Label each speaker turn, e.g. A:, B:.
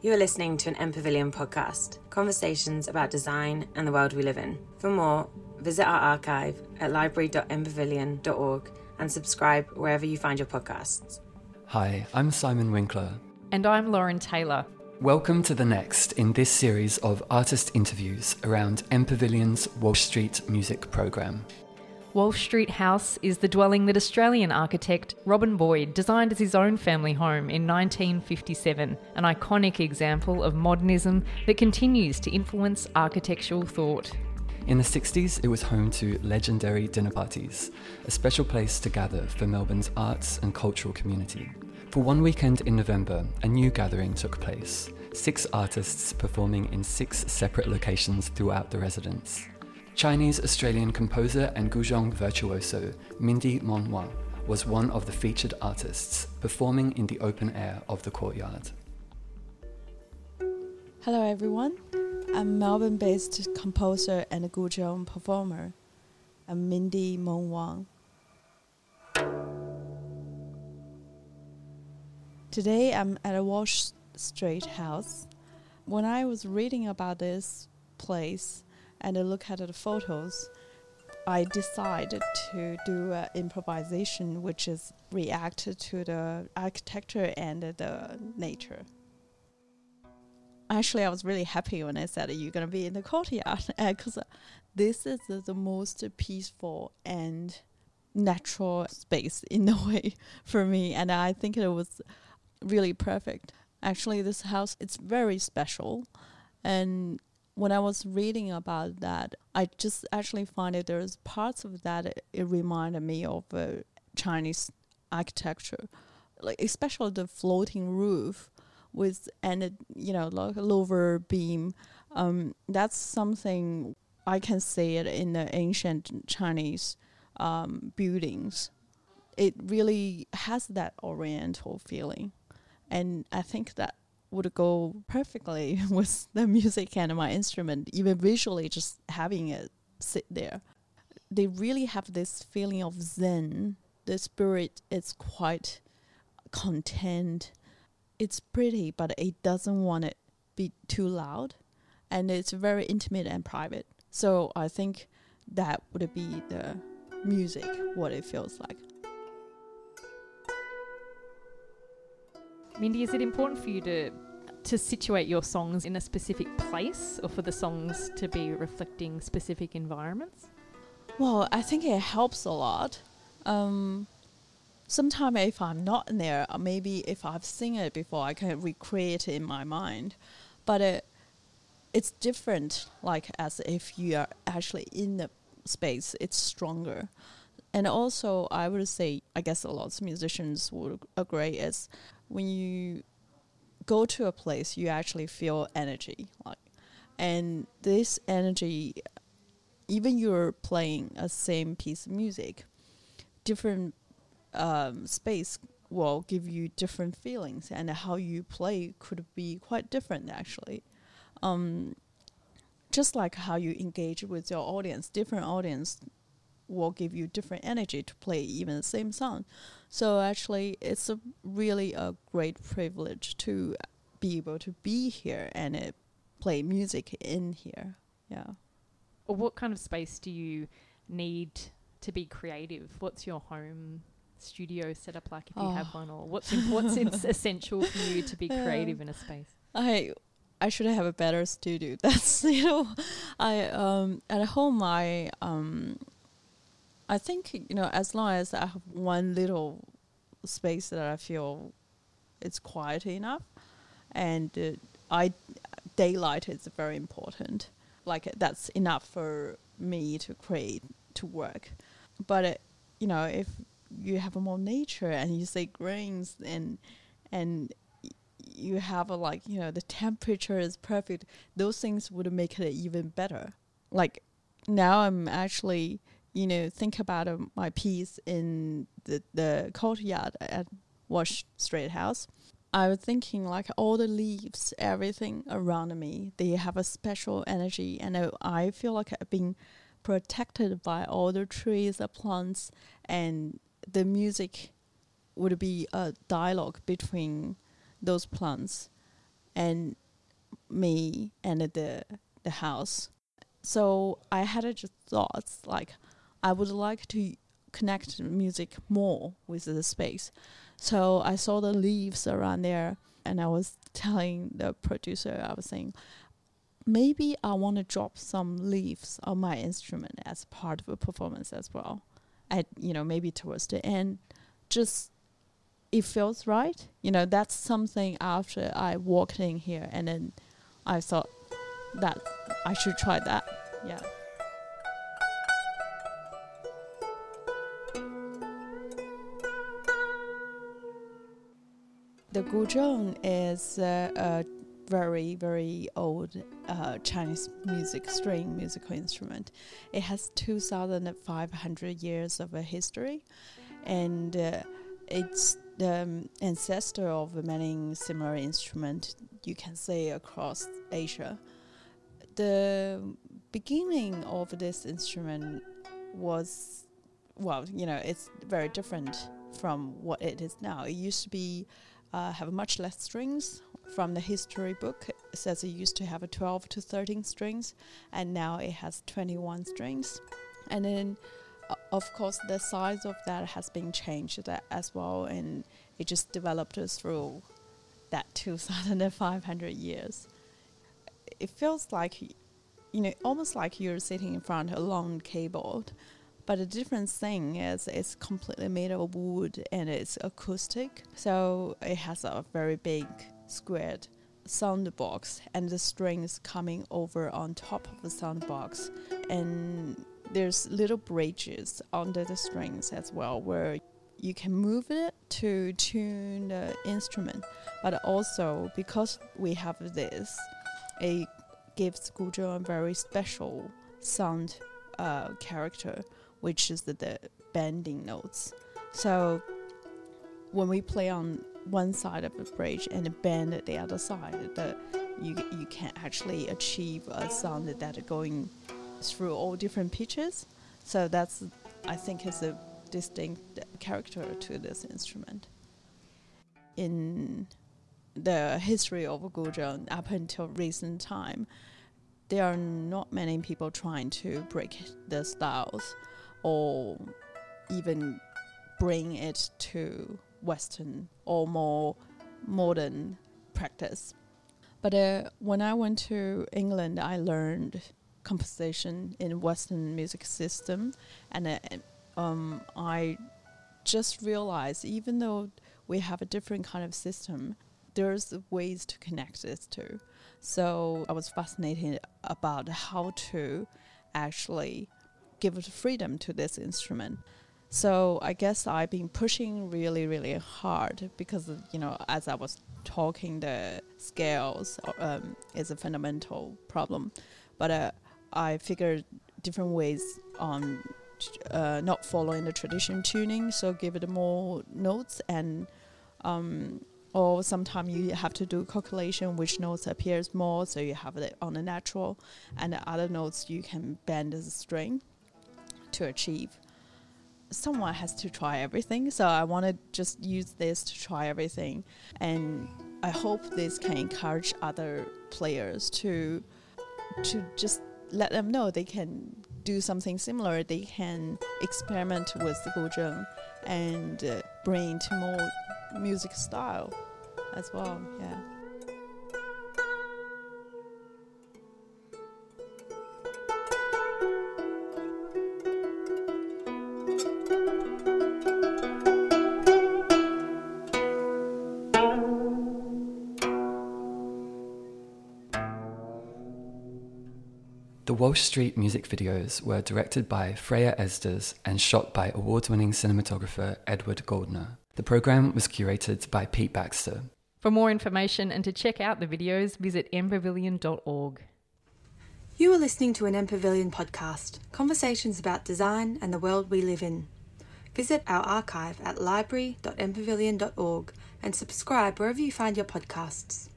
A: You are listening to an M Pavilion podcast, conversations about design and the world we live in. For more, visit our archive at library.mpavilion.org and subscribe wherever you find your podcasts.
B: Hi, I'm Simon Winkler.
C: And I'm Lauren Taylor.
B: Welcome to the next in this series of artist interviews around M Pavilion's Walsh Street music programme.
C: Walsh Street House is the dwelling that Australian architect Robin Boyd designed as his own family home in 1957, an iconic example of modernism that continues to influence architectural thought.
B: In the 60s, it was home to legendary dinner parties, a special place to gather for Melbourne's arts and cultural community. For one weekend in November, a new gathering took place, six artists performing in six separate locations throughout the residence. Chinese Australian composer and guzheng virtuoso Mindy Meng Wang was one of the featured artists, performing in the open air of the courtyard.
D: Hello, everyone. I'm Melbourne based composer and guzheng performer. I'm Mindy Meng Wang. Today I'm at a Walsh Street house. When I was reading about this place and I look at the photos, I decided to do an improvisation which is react to the architecture and the nature. Actually, I was really happy when I said you're gonna be in the courtyard uh, because this is the most peaceful and natural space in a way for me, and I think it was really perfect. Actually, this house it's very special, and when I was reading about that, I just actually find that there's parts of that it, reminded me of uh, Chinese architecture, like especially the floating roof with and it, you know like a lower beam. Um, that's something I can see it in the ancient Chinese um, buildings. It really has that Oriental feeling and I think that would go perfectly with the music and my instrument, even visually, just having it sit there. They really have this feeling of zen. The spirit is quite content. It's pretty, but it doesn't want it be too loud, and it's very intimate and private. So I think that would be the music, what it feels like.
C: Mindy, is it important for you to to situate your songs in a specific place or for the songs to be reflecting specific environments?
D: Well, I think it helps a lot. Um, Sometimes if I'm not in there, or maybe if I've seen it before, I can recreate it in my mind. But it, it's different, like as if you are actually in the space, it's stronger. And also, I would say, I guess a lot of musicians would agree, is when you go to a place, you actually feel energy, like, and this energy, even you're playing a same piece of music, different um, space will give you different feelings, and how you play could be quite different actually. Um, just like how you engage with your audience, different audience will give you different energy to play even the same song. So actually, it's a really a great privilege to be able to be here and uh, play music in here. Yeah.
C: What kind of space do you need to be creative? What's your home studio set up like if you have one, or what's in, what's essential for you to be creative in a space?
D: I I should have a better studio. That's you know, I um at home I um I think you know as long as I have one little space that I feel it's quiet enough, and uh, I daylight is very important. Like that's enough for me to create to work. But uh, you know if you have more nature and you see greens and and you have a like you know the temperature is perfect those things would make it even better like now i'm actually you know, think about uh, my piece in the, the courtyard at Walsh Street House. I was thinking like all the leaves, everything around me, they have a special energy, and uh, I feel like I've been protected by all the trees, the plants, and the music would be a dialogue between those plants, and me and the the house. So I had a just thoughts like I would like to connect music more with the space. So I saw the leaves around there and I was telling the producer, I was saying, maybe I want to drop some leaves on my instrument as part of a performance as well. At you know maybe towards the end, just it feels right. You know that's something after I walked in here and then I thought that I should try that. Yeah. The guzheng is uh, a very, very old uh, Chinese music string musical instrument. It has 2,500 years of a history, and uh, it's the um, ancestor of many similar instruments you can say across Asia. The beginning of this instrument was, well, you know, it's very different from what it is now. It used to be uh, have much less strings. From the history book, it says it used to have a 12 to 13 strings, and now it has 21 strings. And then, uh, of course, the size of that has been changed as well, and it just developed through that 2,500 years. It feels like, you know, almost like you're sitting in front of a long keyboard but the different thing is it's completely made of wood and it's acoustic. So it has a very big squared sound box and the strings coming over on top of the sound box. And there's little bridges under the strings as well where you can move it to tune the instrument. But also because we have this, it gives guzheng a very special sound uh, character which is the, the bending notes. So when we play on one side of the bridge and bend at the other side, the you you can actually achieve a sound that going through all different pitches. So that's I think is a distinct character to this instrument. In the history of guzheng up until recent time, there are not many people trying to break the styles or even bring it to Western or more modern practice. But uh, when I went to England, I learned composition in Western music system, and uh, um, I just realized even though we have a different kind of system, there's ways to connect this to. So I was fascinated about how to actually give freedom to this instrument. So I guess I've been pushing really, really hard because you know, as I was talking, the scales um, is a fundamental problem. But uh, I figured different ways on uh, not following the tradition tuning, so give it more notes and. Um, or sometimes you have to do calculation which notes appears more so you have it on the natural and the other notes you can bend the string to achieve. Someone has to try everything, so I want to just use this to try everything, and I hope this can encourage other players to to just let them know they can do something similar. They can experiment with the guzheng and uh, bring to more music style as well. Yeah.
B: The Walsh Street music videos were directed by Freya Esders and shot by award winning cinematographer Edward Goldner. The program was curated by Pete Baxter.
C: For more information and to check out the videos, visit mpavilion.org.
A: You are listening to an M Pavilion podcast, conversations about design and the world we live in. Visit our archive at library.mpavilion.org and subscribe wherever you find your podcasts.